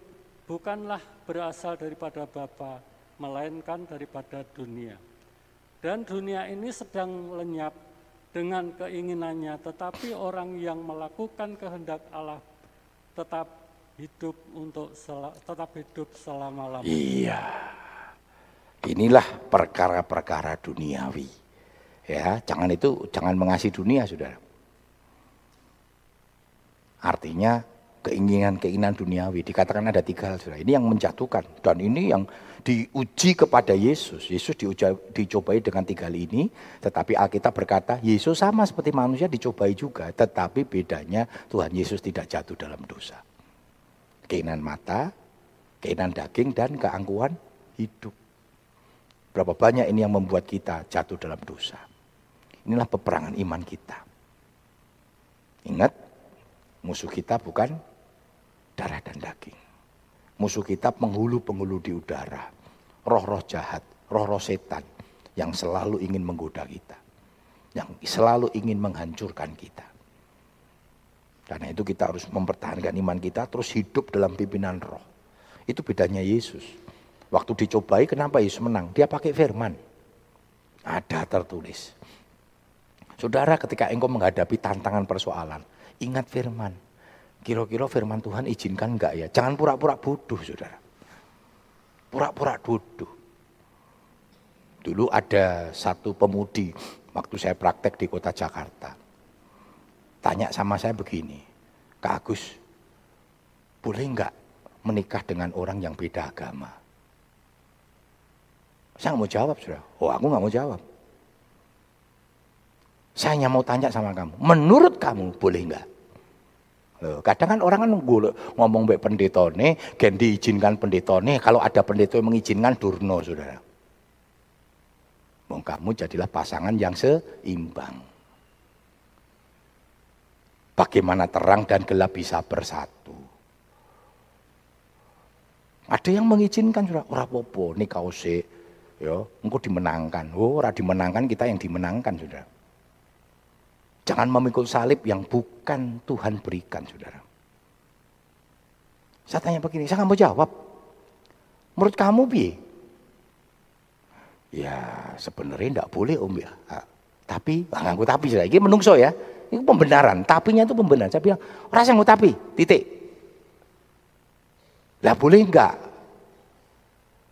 bukanlah berasal daripada Bapa, melainkan daripada dunia. Dan dunia ini sedang lenyap dengan keinginannya, tetapi orang yang melakukan kehendak Allah tetap hidup untuk tetap hidup selama-lamanya. Iya. Inilah perkara-perkara duniawi. Ya, jangan itu jangan mengasihi dunia, Saudara. Artinya keinginan-keinginan duniawi. Dikatakan ada tiga hal, saudara. Ini yang menjatuhkan. Dan ini yang diuji kepada Yesus. Yesus diuja, dicobai dengan tiga hal ini. Tetapi Alkitab berkata, Yesus sama seperti manusia dicobai juga. Tetapi bedanya Tuhan Yesus tidak jatuh dalam dosa. Keinginan mata, keinginan daging, dan keangkuhan hidup. Berapa banyak ini yang membuat kita jatuh dalam dosa. Inilah peperangan iman kita. Ingat, musuh kita bukan. Musuh kita penghulu-penghulu di udara. Roh-roh jahat, roh-roh setan yang selalu ingin menggoda kita. Yang selalu ingin menghancurkan kita. Karena itu kita harus mempertahankan iman kita terus hidup dalam pimpinan roh. Itu bedanya Yesus. Waktu dicobai kenapa Yesus menang? Dia pakai firman. Ada tertulis. Saudara ketika engkau menghadapi tantangan persoalan, ingat firman. Kira-kira firman Tuhan izinkan enggak ya? Jangan pura-pura bodoh, saudara. Pura-pura bodoh. Dulu ada satu pemudi, waktu saya praktek di kota Jakarta. Tanya sama saya begini, Kak Agus, boleh enggak menikah dengan orang yang beda agama? Saya nggak mau jawab, saudara. Oh, aku nggak mau jawab. Saya hanya mau tanya sama kamu, menurut kamu boleh enggak? Kadang kan orang kan ngomong baik pendetone, gen diizinkan pendetone, kalau ada pendeta yang mengizinkan durno, saudara. Mong kamu jadilah pasangan yang seimbang. Bagaimana terang dan gelap bisa bersatu. Ada yang mengizinkan sudah ora popo nih kause ya engkau dimenangkan. Oh, ora dimenangkan kita yang dimenangkan sudah. Jangan memikul salib yang bukan Tuhan berikan, saudara. Saya tanya begini, saya nggak mau jawab. Menurut kamu bi? Ya sebenarnya enggak boleh om ya. Tapi, nganggu tapi sudah. Ini menungso ya. Ini pembenaran. Tapinya itu pembenaran. Saya bilang, rasa mau tapi, titik. Lah boleh enggak?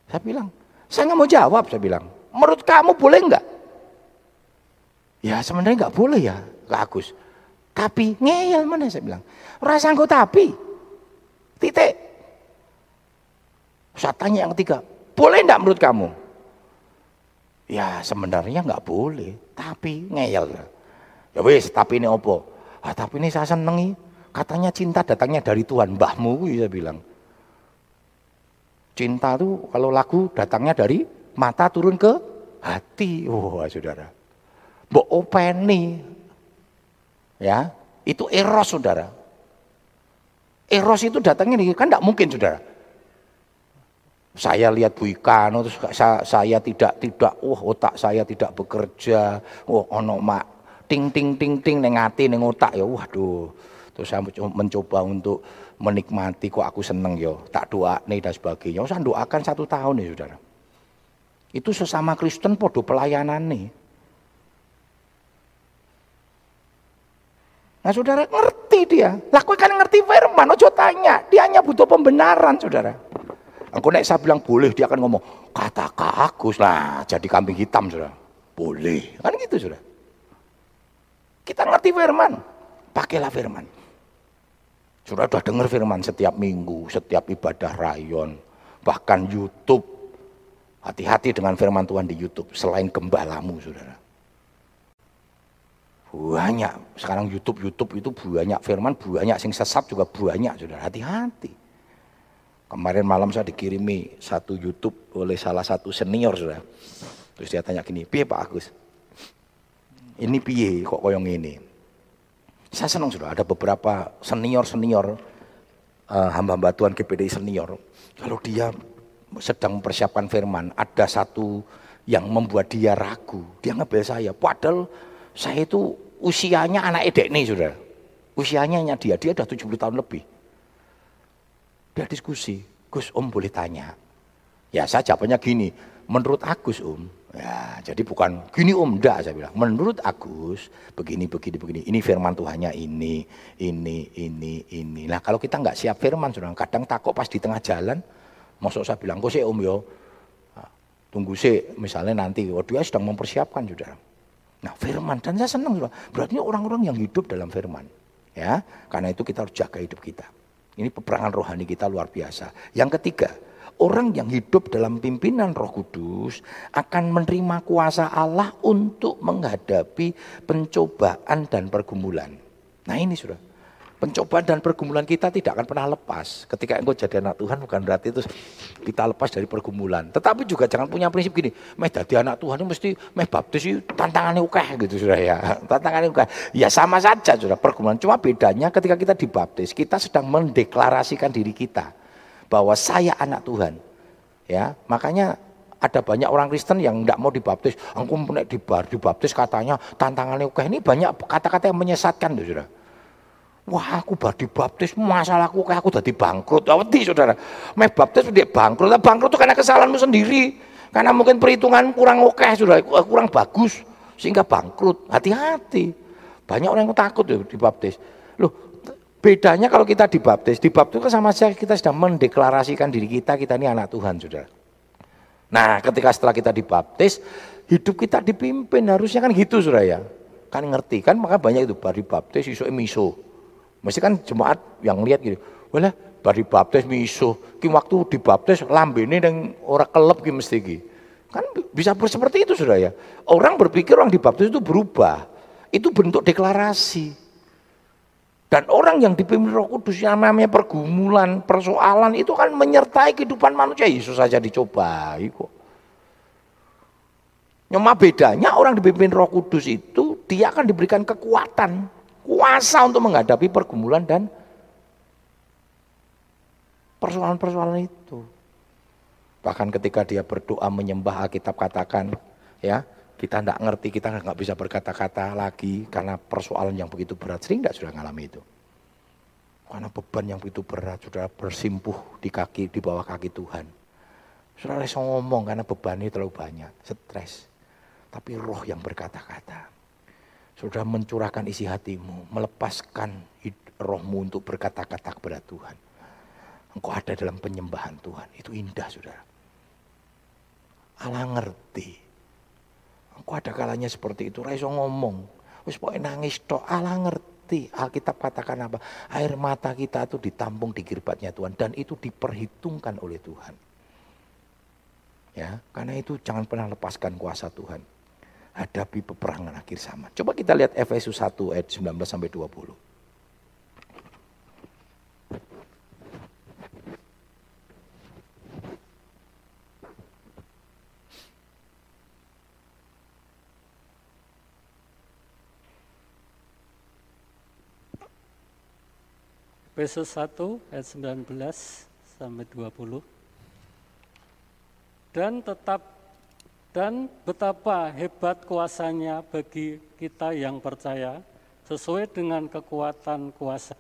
Saya bilang, saya nggak mau jawab. Saya bilang, menurut kamu boleh enggak? Ya sebenarnya enggak boleh ya, Kak Agus. Tapi ngeyel mana saya bilang. Rasa engkau tapi. Titik. Saya tanya yang ketiga, boleh enggak menurut kamu? Ya sebenarnya enggak boleh, tapi ngeyel. Ya wis, tapi ini opo? Ah, tapi ini saya senengi. Katanya cinta datangnya dari Tuhan, mbahmu saya bilang. Cinta tuh kalau lagu datangnya dari mata turun ke hati. Wah, oh, saudara. Mbok openi. Ya, itu eros saudara. Eros itu datangnya kan tidak mungkin saudara. Saya lihat Bu Ikano terus saya, saya tidak tidak, wah otak saya tidak bekerja, wah oh, ono mak ting ting ting ting neng hati neng otak ya, waduh. Terus saya mencoba untuk menikmati kok aku seneng yo, tak doa nih dan sebagainya. Saya doakan satu tahun nih saudara. Itu sesama Kristen podo pelayanan nih. Nah saudara ngerti dia. Lah kan ngerti firman, ojo tanya. Dia hanya butuh pembenaran saudara. Aku naik saya bilang boleh, dia akan ngomong, kata Agus lah jadi kambing hitam saudara. Boleh, kan gitu saudara. Kita ngerti firman, pakailah firman. Sudah sudah dengar firman setiap minggu, setiap ibadah rayon, bahkan YouTube. Hati-hati dengan firman Tuhan di YouTube, selain gembalamu saudara. Banyak. Sekarang YouTube YouTube itu banyak firman, banyak sing sesat juga banyak, Saudara. Hati-hati. Kemarin malam saya dikirimi satu YouTube oleh salah satu senior, Saudara. Terus dia tanya gini, "Piye Pak Agus? Ini piye kok koyong ini?" Saya senang sudah ada beberapa senior-senior uh, hamba-hamba Tuhan GPD senior. Kalau dia sedang mempersiapkan firman, ada satu yang membuat dia ragu. Dia ngebel saya, padahal saya itu usianya anak edek nih sudah. Usianya hanya dia, dia udah 70 tahun lebih. Dia diskusi, Gus Om boleh tanya. Ya saya jawabnya gini, menurut Agus Om, ya jadi bukan gini Om, enggak saya bilang. Menurut Agus, begini, begini, begini. Ini firman Tuhannya ini, ini, ini, ini. Nah kalau kita nggak siap firman, sudah kadang takut pas di tengah jalan, maksud saya bilang, kok sih Om yo, nah, tunggu sih, misalnya nanti, oh dia sedang mempersiapkan sudah. Nah firman, dan saya senang berarti orang-orang yang hidup dalam firman. ya Karena itu kita harus jaga hidup kita. Ini peperangan rohani kita luar biasa. Yang ketiga, orang yang hidup dalam pimpinan roh kudus akan menerima kuasa Allah untuk menghadapi pencobaan dan pergumulan. Nah ini sudah. Pencobaan dan pergumulan kita tidak akan pernah lepas. Ketika engkau jadi anak Tuhan bukan berarti itu kita lepas dari pergumulan. Tetapi juga jangan punya prinsip gini, meh jadi anak Tuhan mesti meh baptis itu tantangannya ukeh gitu sudah ya. Tantangannya ukeh. Ya sama saja sudah pergumulan. Cuma bedanya ketika kita dibaptis, kita sedang mendeklarasikan diri kita bahwa saya anak Tuhan. Ya, makanya ada banyak orang Kristen yang tidak mau dibaptis. Engkau dibaptis katanya tantangannya ukeh. Ini banyak kata-kata yang menyesatkan tuh sudah. Wah aku baru dibaptis, masalahku kayak aku jadi bangkrut. Aweti saudara, meh baptis dia bangkrut. Bangkrut itu karena kesalahanmu sendiri. Karena mungkin perhitungan kurang oke sudah, eh, kurang bagus. Sehingga bangkrut. Hati-hati. Banyak orang yang takut ya dibaptis. Loh, bedanya kalau kita dibaptis, dibaptis kan sama saja kita sedang mendeklarasikan diri kita, kita ini anak Tuhan, saudara. Nah, ketika setelah kita dibaptis, hidup kita dipimpin, harusnya kan gitu, saudara ya. Kan ngerti, kan maka banyak itu, baru dibaptis, isu miso Mesti kan jemaat yang lihat gitu. Walah, bari baptis miso. Ki waktu dibaptis lambene yang ora kelep ki mesti ki. Kan bisa seperti itu sudah ya. Orang berpikir orang dibaptis itu berubah. Itu bentuk deklarasi. Dan orang yang dipimpin Roh Kudus yang namanya pergumulan, persoalan itu kan menyertai kehidupan manusia. Yesus saja dicobai kok. Cuma bedanya orang dipimpin Roh Kudus itu dia akan diberikan kekuatan kuasa untuk menghadapi pergumulan dan persoalan-persoalan itu. Bahkan ketika dia berdoa menyembah Alkitab katakan, ya kita tidak ngerti, kita nggak bisa berkata-kata lagi karena persoalan yang begitu berat. Sering tidak sudah ngalami itu? Karena beban yang begitu berat, sudah bersimpuh di kaki, di bawah kaki Tuhan. Sudah bisa ngomong karena bebannya terlalu banyak, stres. Tapi roh yang berkata-kata. Sudah mencurahkan isi hatimu, melepaskan rohmu untuk berkata-kata kepada Tuhan. Engkau ada dalam penyembahan Tuhan. Itu indah, saudara. Allah ngerti. Engkau ada kalanya seperti itu. Raiso ngomong. Wis nangis tok. Allah ngerti. Alkitab katakan apa? Air mata kita itu ditampung di kirbatnya Tuhan. Dan itu diperhitungkan oleh Tuhan. Ya, karena itu jangan pernah lepaskan kuasa Tuhan. Hadapi peperangan akhir zaman. Coba kita lihat Efesus 1 ayat 19 sampai 20. Efesus 1 ayat 19 sampai 20. Dan tetap dan betapa hebat kuasanya bagi kita yang percaya sesuai dengan kekuatan kuasa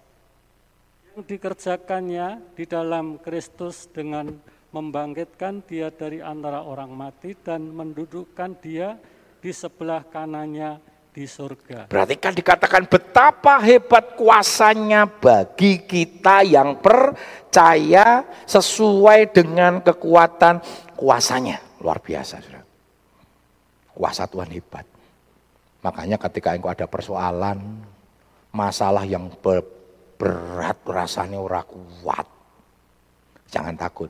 yang dikerjakannya di dalam Kristus dengan membangkitkan dia dari antara orang mati dan mendudukkan dia di sebelah kanannya di surga. Berarti kan dikatakan betapa hebat kuasanya bagi kita yang percaya sesuai dengan kekuatan kuasanya. Luar biasa, saudara. Kuasa Tuhan hebat. Makanya ketika engkau ada persoalan, masalah yang berat rasanya ora kuat. Jangan takut,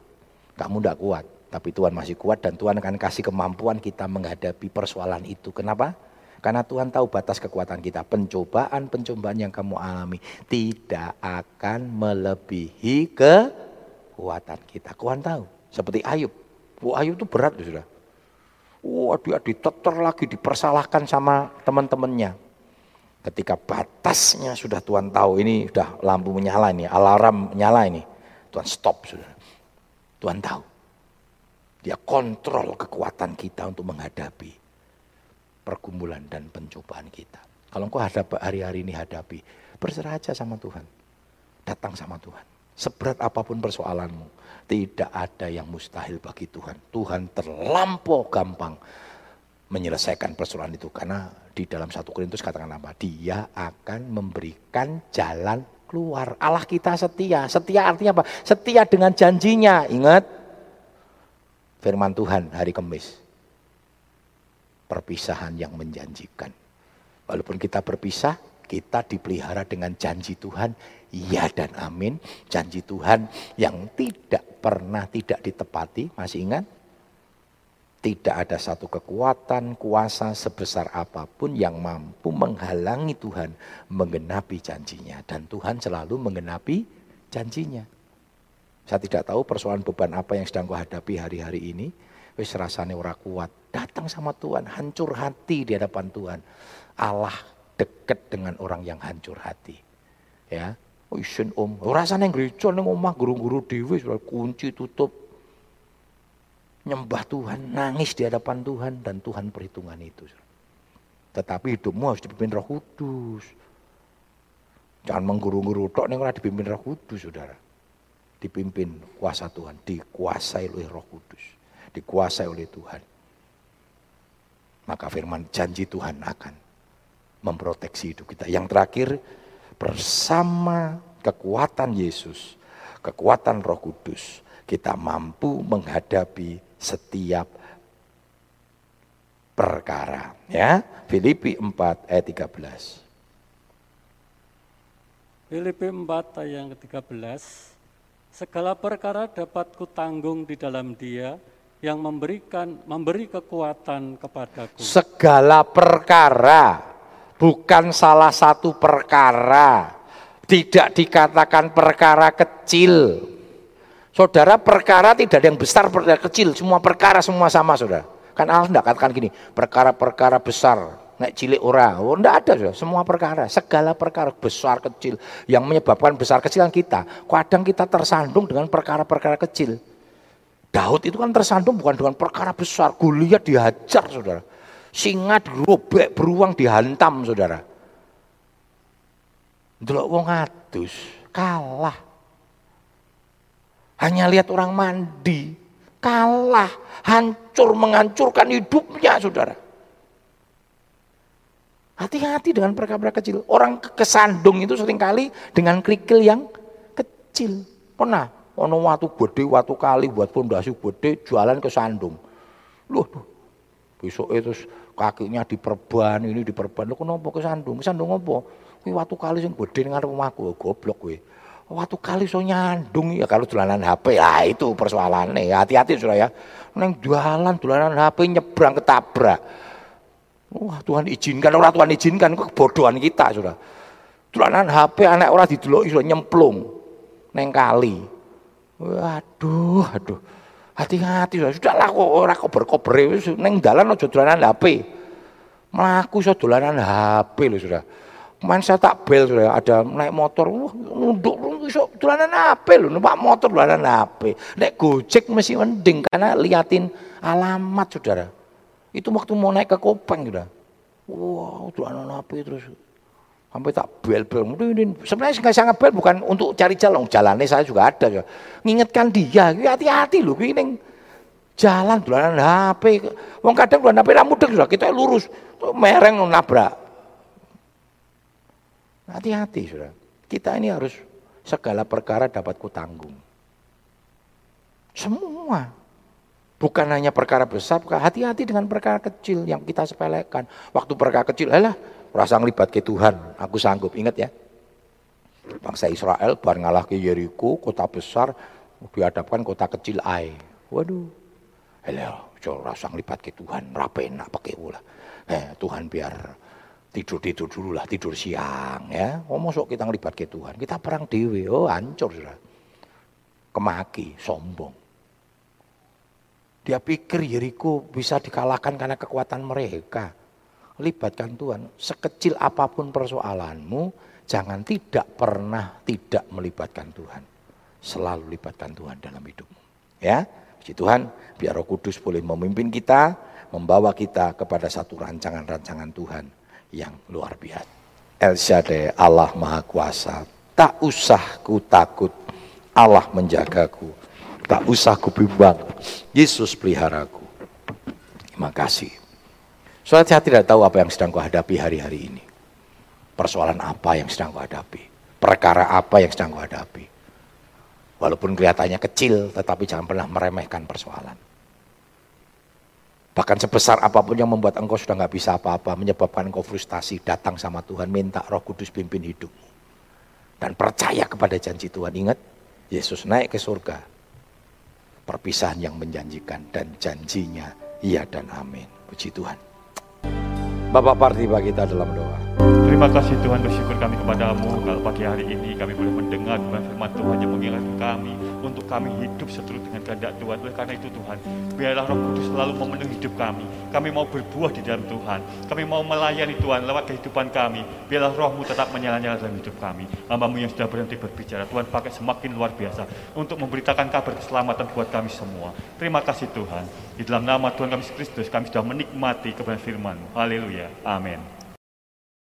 kamu tidak kuat. Tapi Tuhan masih kuat dan Tuhan akan kasih kemampuan kita menghadapi persoalan itu. Kenapa? Karena Tuhan tahu batas kekuatan kita. Pencobaan-pencobaan yang kamu alami tidak akan melebihi kekuatan kita. Tuhan tahu. Seperti Ayub. Bu Ayub itu berat sudah. Wah dia diteter lagi, dipersalahkan sama teman-temannya. Ketika batasnya sudah Tuhan tahu, ini sudah lampu menyala ini, alarm menyala ini. Tuhan stop sudah. Tuhan tahu. Dia kontrol kekuatan kita untuk menghadapi pergumulan dan pencobaan kita. Kalau engkau hadap hari-hari ini hadapi, berserah aja sama Tuhan. Datang sama Tuhan. Seberat apa pun persoalanmu, tidak ada yang mustahil bagi Tuhan. Tuhan terlampau gampang menyelesaikan persoalan itu karena di dalam satu Korintus katakan apa? Dia akan memberikan jalan keluar. Allah kita setia. Setia artinya apa? Setia dengan janjinya. Ingat firman Tuhan hari Kamis perpisahan yang menjanjikan. Walaupun kita berpisah, kita dipelihara dengan janji Tuhan, ya dan amin. Janji Tuhan yang tidak pernah tidak ditepati, masih ingat? Tidak ada satu kekuatan, kuasa sebesar apa pun yang mampu menghalangi Tuhan menggenapi janjinya. Dan Tuhan selalu menggenapi janjinya. Saya tidak tahu persoalan beban apa yang sedang kau hadapi hari-hari ini wis rasane ora kuat. Datang sama Tuhan, hancur hati di hadapan Tuhan. Allah dekat dengan orang yang hancur hati. Ya, isin om, oh, rasane gereja ning omah guru-guru dhewe kunci tutup. Nyembah Tuhan, nangis di hadapan Tuhan dan Tuhan perhitungan itu. Tetapi hidupmu harus dipimpin Roh Kudus. Jangan mengguru-guru tok ning ora dipimpin Roh Kudus, Saudara. Dipimpin kuasa Tuhan, dikuasai oleh Roh Kudus dikuasai oleh Tuhan. Maka firman janji Tuhan akan memproteksi hidup kita. Yang terakhir, bersama kekuatan Yesus, kekuatan Roh Kudus, kita mampu menghadapi setiap perkara. Ya, Filipi 4 ayat 13. Filipi 4 ayat yang ke-13, segala perkara dapat kutanggung di dalam dia yang memberikan memberi kekuatan kepadaku. Segala perkara, bukan salah satu perkara. Tidak dikatakan perkara kecil. Saudara, perkara tidak ada yang besar, perkara kecil. Semua perkara semua sama, saudara. Kan Allah tidak katakan gini, perkara-perkara besar. nek cilik ora. Oh, ndak ada sudah. Semua perkara, segala perkara besar kecil yang menyebabkan besar kecilan kita. Kadang kita tersandung dengan perkara-perkara kecil. Daud itu kan tersandung bukan dengan perkara besar. Goliat dihajar, saudara. Singa dirobek, beruang dihantam, saudara. Delok wong adus, kalah. Hanya lihat orang mandi, kalah, hancur menghancurkan hidupnya, saudara. Hati-hati dengan perkara-perkara kecil. Orang kesandung itu sering kali dengan kerikil yang kecil. Pernah, ono watu gede, watu kali buat pondasi gede, jualan ke sandung. Loh, besok itu kakinya diperban, ini diperban. Lu kenapa ke sandung? Sandung apa? Kuwi watu kali yang gede ning rumahku, goblok kowe. Watu kali so nyandung ya kalau dolanan HP. Ya itu persoalannya. Hati-hati sudah ya. Neng jualan dolanan HP nyebrang ketabrak Wah Tuhan izinkan, orang Tuhan izinkan, kok kebodohan kita sudah. Tulanan HP anak orang didelok sudah nyemplung neng kali. Waduh, aduh. Hati-hati sudah. Sudahlah kok ora kober-kober neng dalan aja dolanan HP. Melaku so dolanan HP loh sudah. Kemarin saya tak bel sudah ada naik motor, wah nunduk iso dolanan HP loh, numpak motor dolanan HP. Naik Gojek masih mending karena liatin alamat saudara. Itu waktu mau naik ke Kopeng gitu. Wah, wow, anak api terus sampai tak bel-bel. Sebenarnya nggak sangat bel bukan untuk cari jalan, jalannya saya juga ada. Ya. Ngingetkan dia, hati-hati loh, ini jalan dolanan HP. Wong kadang dolanan HP ra mudeng sudah kita lurus, mereng nabrak. Hati-hati sudah. Kita ini harus segala perkara dapat kutanggung. Semua. Bukan hanya perkara besar, hati-hati dengan perkara kecil yang kita sepelekan. Waktu perkara kecil, alah, rasa ngelibat ke Tuhan, aku sanggup. Ingat ya, bangsa Israel bar ngalah ke Yeriko, kota besar, dihadapkan kota kecil Ai. Waduh, alah, rasa ngelibat ke Tuhan, rapi enak pakai ulah. Eh, Tuhan biar tidur tidur dulu lah, tidur siang ya. Oh masuk kita ngelibat ke Tuhan, kita perang dewi, oh hancur sudah. Kemaki, sombong. Dia pikir Yeriko bisa dikalahkan karena kekuatan mereka. Libatkan Tuhan. Sekecil apa pun persoalanmu, jangan tidak pernah tidak melibatkan Tuhan. Selalu libatkan Tuhan dalam hidupmu. Ya, Puji Tuhan, biar Roh Kudus boleh memimpin kita, membawa kita kepada satu rancangan-rancangan Tuhan yang luar biasa. El Shaddai, Allah Maha Kuasa, tak usah ku takut, Allah menjagaku. Tak usah kubimbang. Yesus peliharaku. Terima kasih. Soalnya saya tidak tahu apa yang sedang kau hadapi hari-hari ini. Persoalan apa yang sedang kau hadapi. Perkara apa yang sedang kau hadapi. Walaupun kelihatannya kecil, tetapi jangan pernah meremehkan persoalan. Bahkan sebesar apa pun yang membuat engkau sudah nggak bisa apa-apa, menyebabkan engkau frustasi, datang sama Tuhan, minta roh kudus pimpin hidupmu. Dan percaya kepada janji Tuhan. Ingat, Yesus naik ke surga, perpisahan yang menjanjikan dan janjinya iya dan amin. Puji Tuhan. Bapak Partiba kita dalam doa. Terima kasih Tuhan bersyukur kami kepadamu kalau pagi hari ini kami boleh mendengar firman Tuhan yang mengingatkan kami untuk kami hidup seturut dengan kehendak Tuhan. Oleh karena itu Tuhan, biarlah roh kudus selalu memenuhi hidup kami. Kami mau berbuah di dalam Tuhan. Kami mau melayani Tuhan lewat kehidupan kami. Biarlah rohmu tetap menyala-nyala dalam hidup kami. Hambamu yang sudah berhenti berbicara, Tuhan pakai semakin luar biasa untuk memberitakan kabar keselamatan buat kami semua. Terima kasih Tuhan. Di dalam nama Tuhan kami Kristus, kami sudah menikmati kebenaran firman Haleluya. Amin.